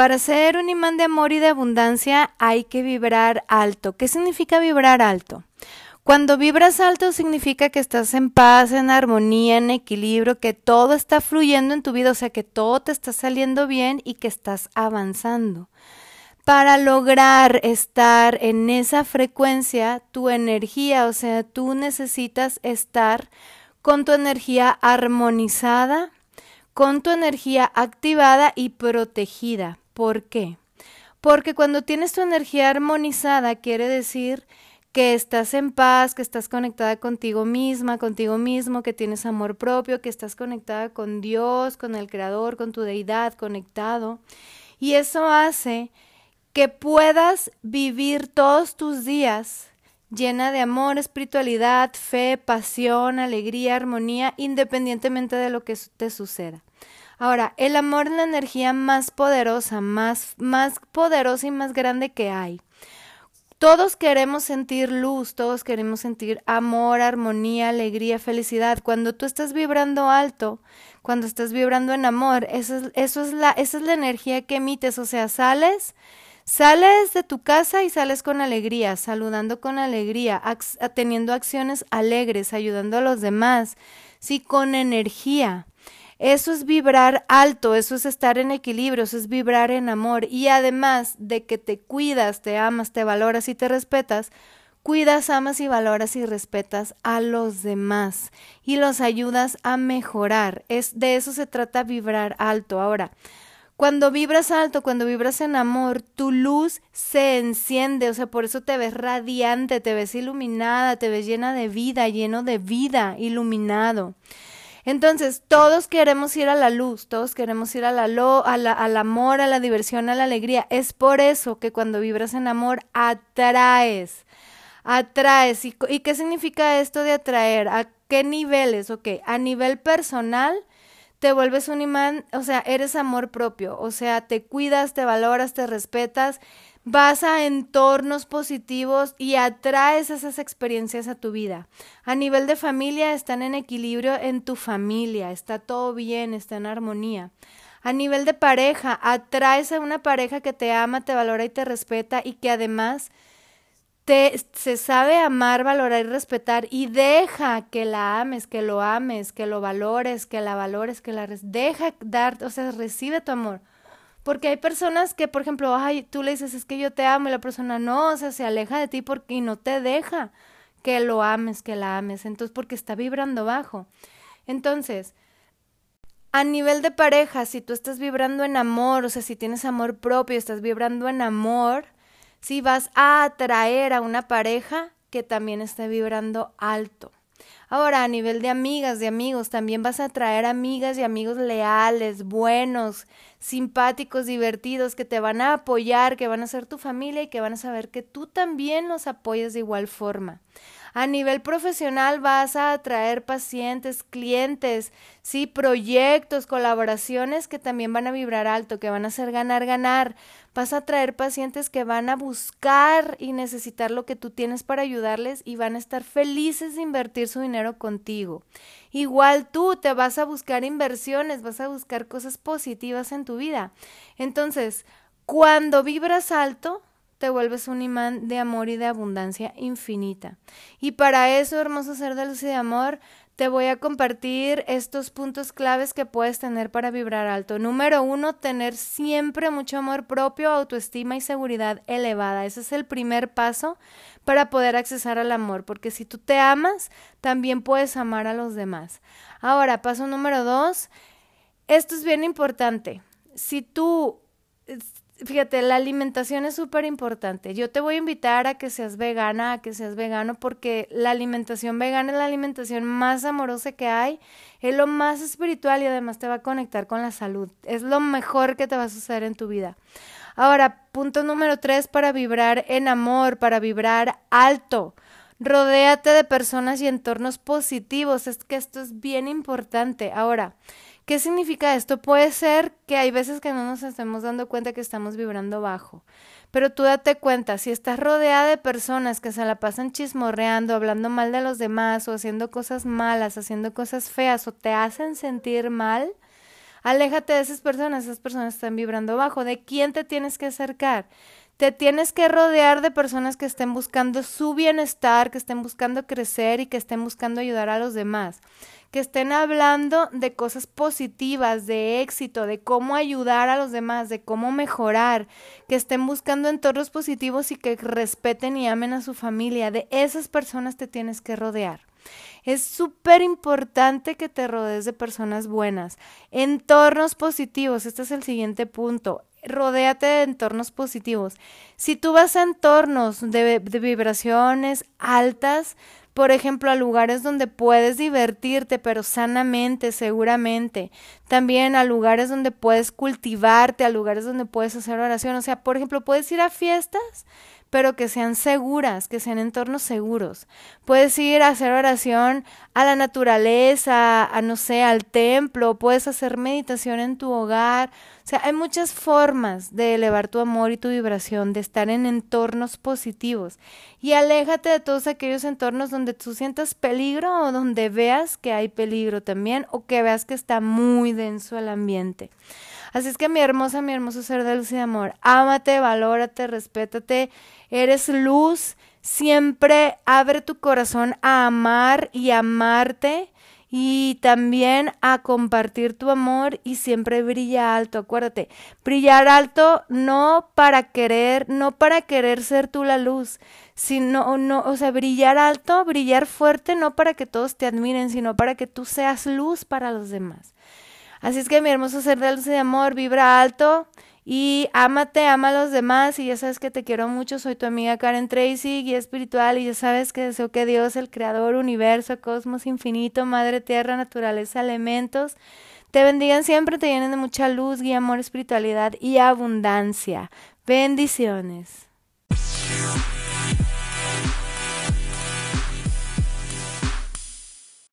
para ser un imán de amor y de abundancia hay que vibrar alto. ¿Qué significa vibrar alto? Cuando vibras alto significa que estás en paz, en armonía, en equilibrio, que todo está fluyendo en tu vida, o sea, que todo te está saliendo bien y que estás avanzando. Para lograr estar en esa frecuencia, tu energía, o sea, tú necesitas estar con tu energía armonizada, con tu energía activada y protegida. ¿Por qué? Porque cuando tienes tu energía armonizada quiere decir que estás en paz, que estás conectada contigo misma, contigo mismo, que tienes amor propio, que estás conectada con Dios, con el Creador, con tu deidad, conectado. Y eso hace que puedas vivir todos tus días llena de amor, espiritualidad, fe, pasión, alegría, armonía, independientemente de lo que te suceda. Ahora, el amor es la energía más poderosa, más, más poderosa y más grande que hay. Todos queremos sentir luz, todos queremos sentir amor, armonía, alegría, felicidad. Cuando tú estás vibrando alto, cuando estás vibrando en amor, eso es, eso es la, esa es la energía que emites. O sea, sales, sales de tu casa y sales con alegría, saludando con alegría, teniendo acciones alegres, ayudando a los demás, sí, con energía. Eso es vibrar alto, eso es estar en equilibrio, eso es vibrar en amor. Y además de que te cuidas, te amas, te valoras y te respetas, cuidas, amas y valoras y respetas a los demás y los ayudas a mejorar. Es de eso se trata vibrar alto. Ahora, cuando vibras alto, cuando vibras en amor, tu luz se enciende, o sea, por eso te ves radiante, te ves iluminada, te ves llena de vida, lleno de vida, iluminado. Entonces, todos queremos ir a la luz, todos queremos ir a la lo, al amor, a la diversión, a la alegría. Es por eso que cuando vibras en amor, atraes, atraes. ¿Y, ¿Y qué significa esto de atraer? ¿A qué niveles? Ok, a nivel personal, te vuelves un imán, o sea, eres amor propio, o sea, te cuidas, te valoras, te respetas vas a entornos positivos y atraes esas experiencias a tu vida. A nivel de familia, están en equilibrio en tu familia, está todo bien, está en armonía. A nivel de pareja, atraes a una pareja que te ama, te valora y te respeta y que además te, se sabe amar, valorar y respetar y deja que la ames, que lo ames, que lo valores, que la valores, que la deja dar, o sea, recibe tu amor. Porque hay personas que, por ejemplo, ay, tú le dices, es que yo te amo, y la persona no, o sea, se aleja de ti porque no te deja que lo ames, que la ames. Entonces, porque está vibrando bajo. Entonces, a nivel de pareja, si tú estás vibrando en amor, o sea, si tienes amor propio, estás vibrando en amor, si vas a atraer a una pareja que también esté vibrando alto. Ahora, a nivel de amigas, de amigos, también vas a atraer amigas y amigos leales, buenos, simpáticos, divertidos, que te van a apoyar, que van a ser tu familia y que van a saber que tú también los apoyas de igual forma. A nivel profesional vas a atraer pacientes, clientes, sí, proyectos, colaboraciones que también van a vibrar alto, que van a hacer ganar, ganar. Vas a traer pacientes que van a buscar y necesitar lo que tú tienes para ayudarles y van a estar felices de invertir su dinero contigo. Igual tú te vas a buscar inversiones, vas a buscar cosas positivas en tu vida. Entonces, cuando vibras alto, te vuelves un imán de amor y de abundancia infinita. Y para eso, hermoso ser de luz y de amor, te voy a compartir estos puntos claves que puedes tener para vibrar alto. Número uno, tener siempre mucho amor propio, autoestima y seguridad elevada. Ese es el primer paso para poder accesar al amor, porque si tú te amas, también puedes amar a los demás. Ahora, paso número dos, esto es bien importante. Si tú fíjate, la alimentación es súper importante. Yo te voy a invitar a que seas vegana, a que seas vegano, porque la alimentación vegana es la alimentación más amorosa que hay, es lo más espiritual y además te va a conectar con la salud. Es lo mejor que te va a suceder en tu vida. Ahora, punto número tres para vibrar en amor, para vibrar alto. Rodéate de personas y entornos positivos. Es que esto es bien importante. Ahora, ¿Qué significa esto? Puede ser que hay veces que no nos estemos dando cuenta que estamos vibrando bajo, pero tú date cuenta, si estás rodeada de personas que se la pasan chismorreando, hablando mal de los demás o haciendo cosas malas, haciendo cosas feas o te hacen sentir mal, Aléjate de esas personas, esas personas están vibrando bajo. ¿De quién te tienes que acercar? Te tienes que rodear de personas que estén buscando su bienestar, que estén buscando crecer y que estén buscando ayudar a los demás que estén hablando de cosas positivas, de éxito, de cómo ayudar a los demás, de cómo mejorar, que estén buscando entornos positivos y que respeten y amen a su familia. De esas personas te tienes que rodear. Es súper importante que te rodees de personas buenas. Entornos positivos, este es el siguiente punto. Rodéate de entornos positivos. Si tú vas a entornos de, de vibraciones altas, por ejemplo, a lugares donde puedes divertirte, pero sanamente, seguramente. También a lugares donde puedes cultivarte, a lugares donde puedes hacer oración. O sea, por ejemplo, puedes ir a fiestas, pero que sean seguras, que sean entornos seguros. Puedes ir a hacer oración a la naturaleza, a no sé, al templo, puedes hacer meditación en tu hogar. O sea, hay muchas formas de elevar tu amor y tu vibración, de estar en entornos positivos. Y aléjate de todos aquellos entornos donde tú sientas peligro o donde veas que hay peligro también o que veas que está muy denso el ambiente. Así es que mi hermosa, mi hermoso ser de luz y de amor, ámate, valórate, respétate, eres luz, siempre abre tu corazón a amar y amarte y también a compartir tu amor y siempre brilla alto, acuérdate, brillar alto no para querer, no para querer ser tú la luz, sino no, o sea, brillar alto, brillar fuerte no para que todos te admiren, sino para que tú seas luz para los demás. Así es que mi hermoso ser de luz y de amor, vibra alto y ámate, ama a los demás y ya sabes que te quiero mucho, soy tu amiga Karen Tracy, guía espiritual y ya sabes que deseo que Dios, el creador, universo, cosmos infinito, madre tierra, naturaleza, elementos, te bendigan siempre, te llenen de mucha luz, guía, amor, espiritualidad y abundancia. Bendiciones.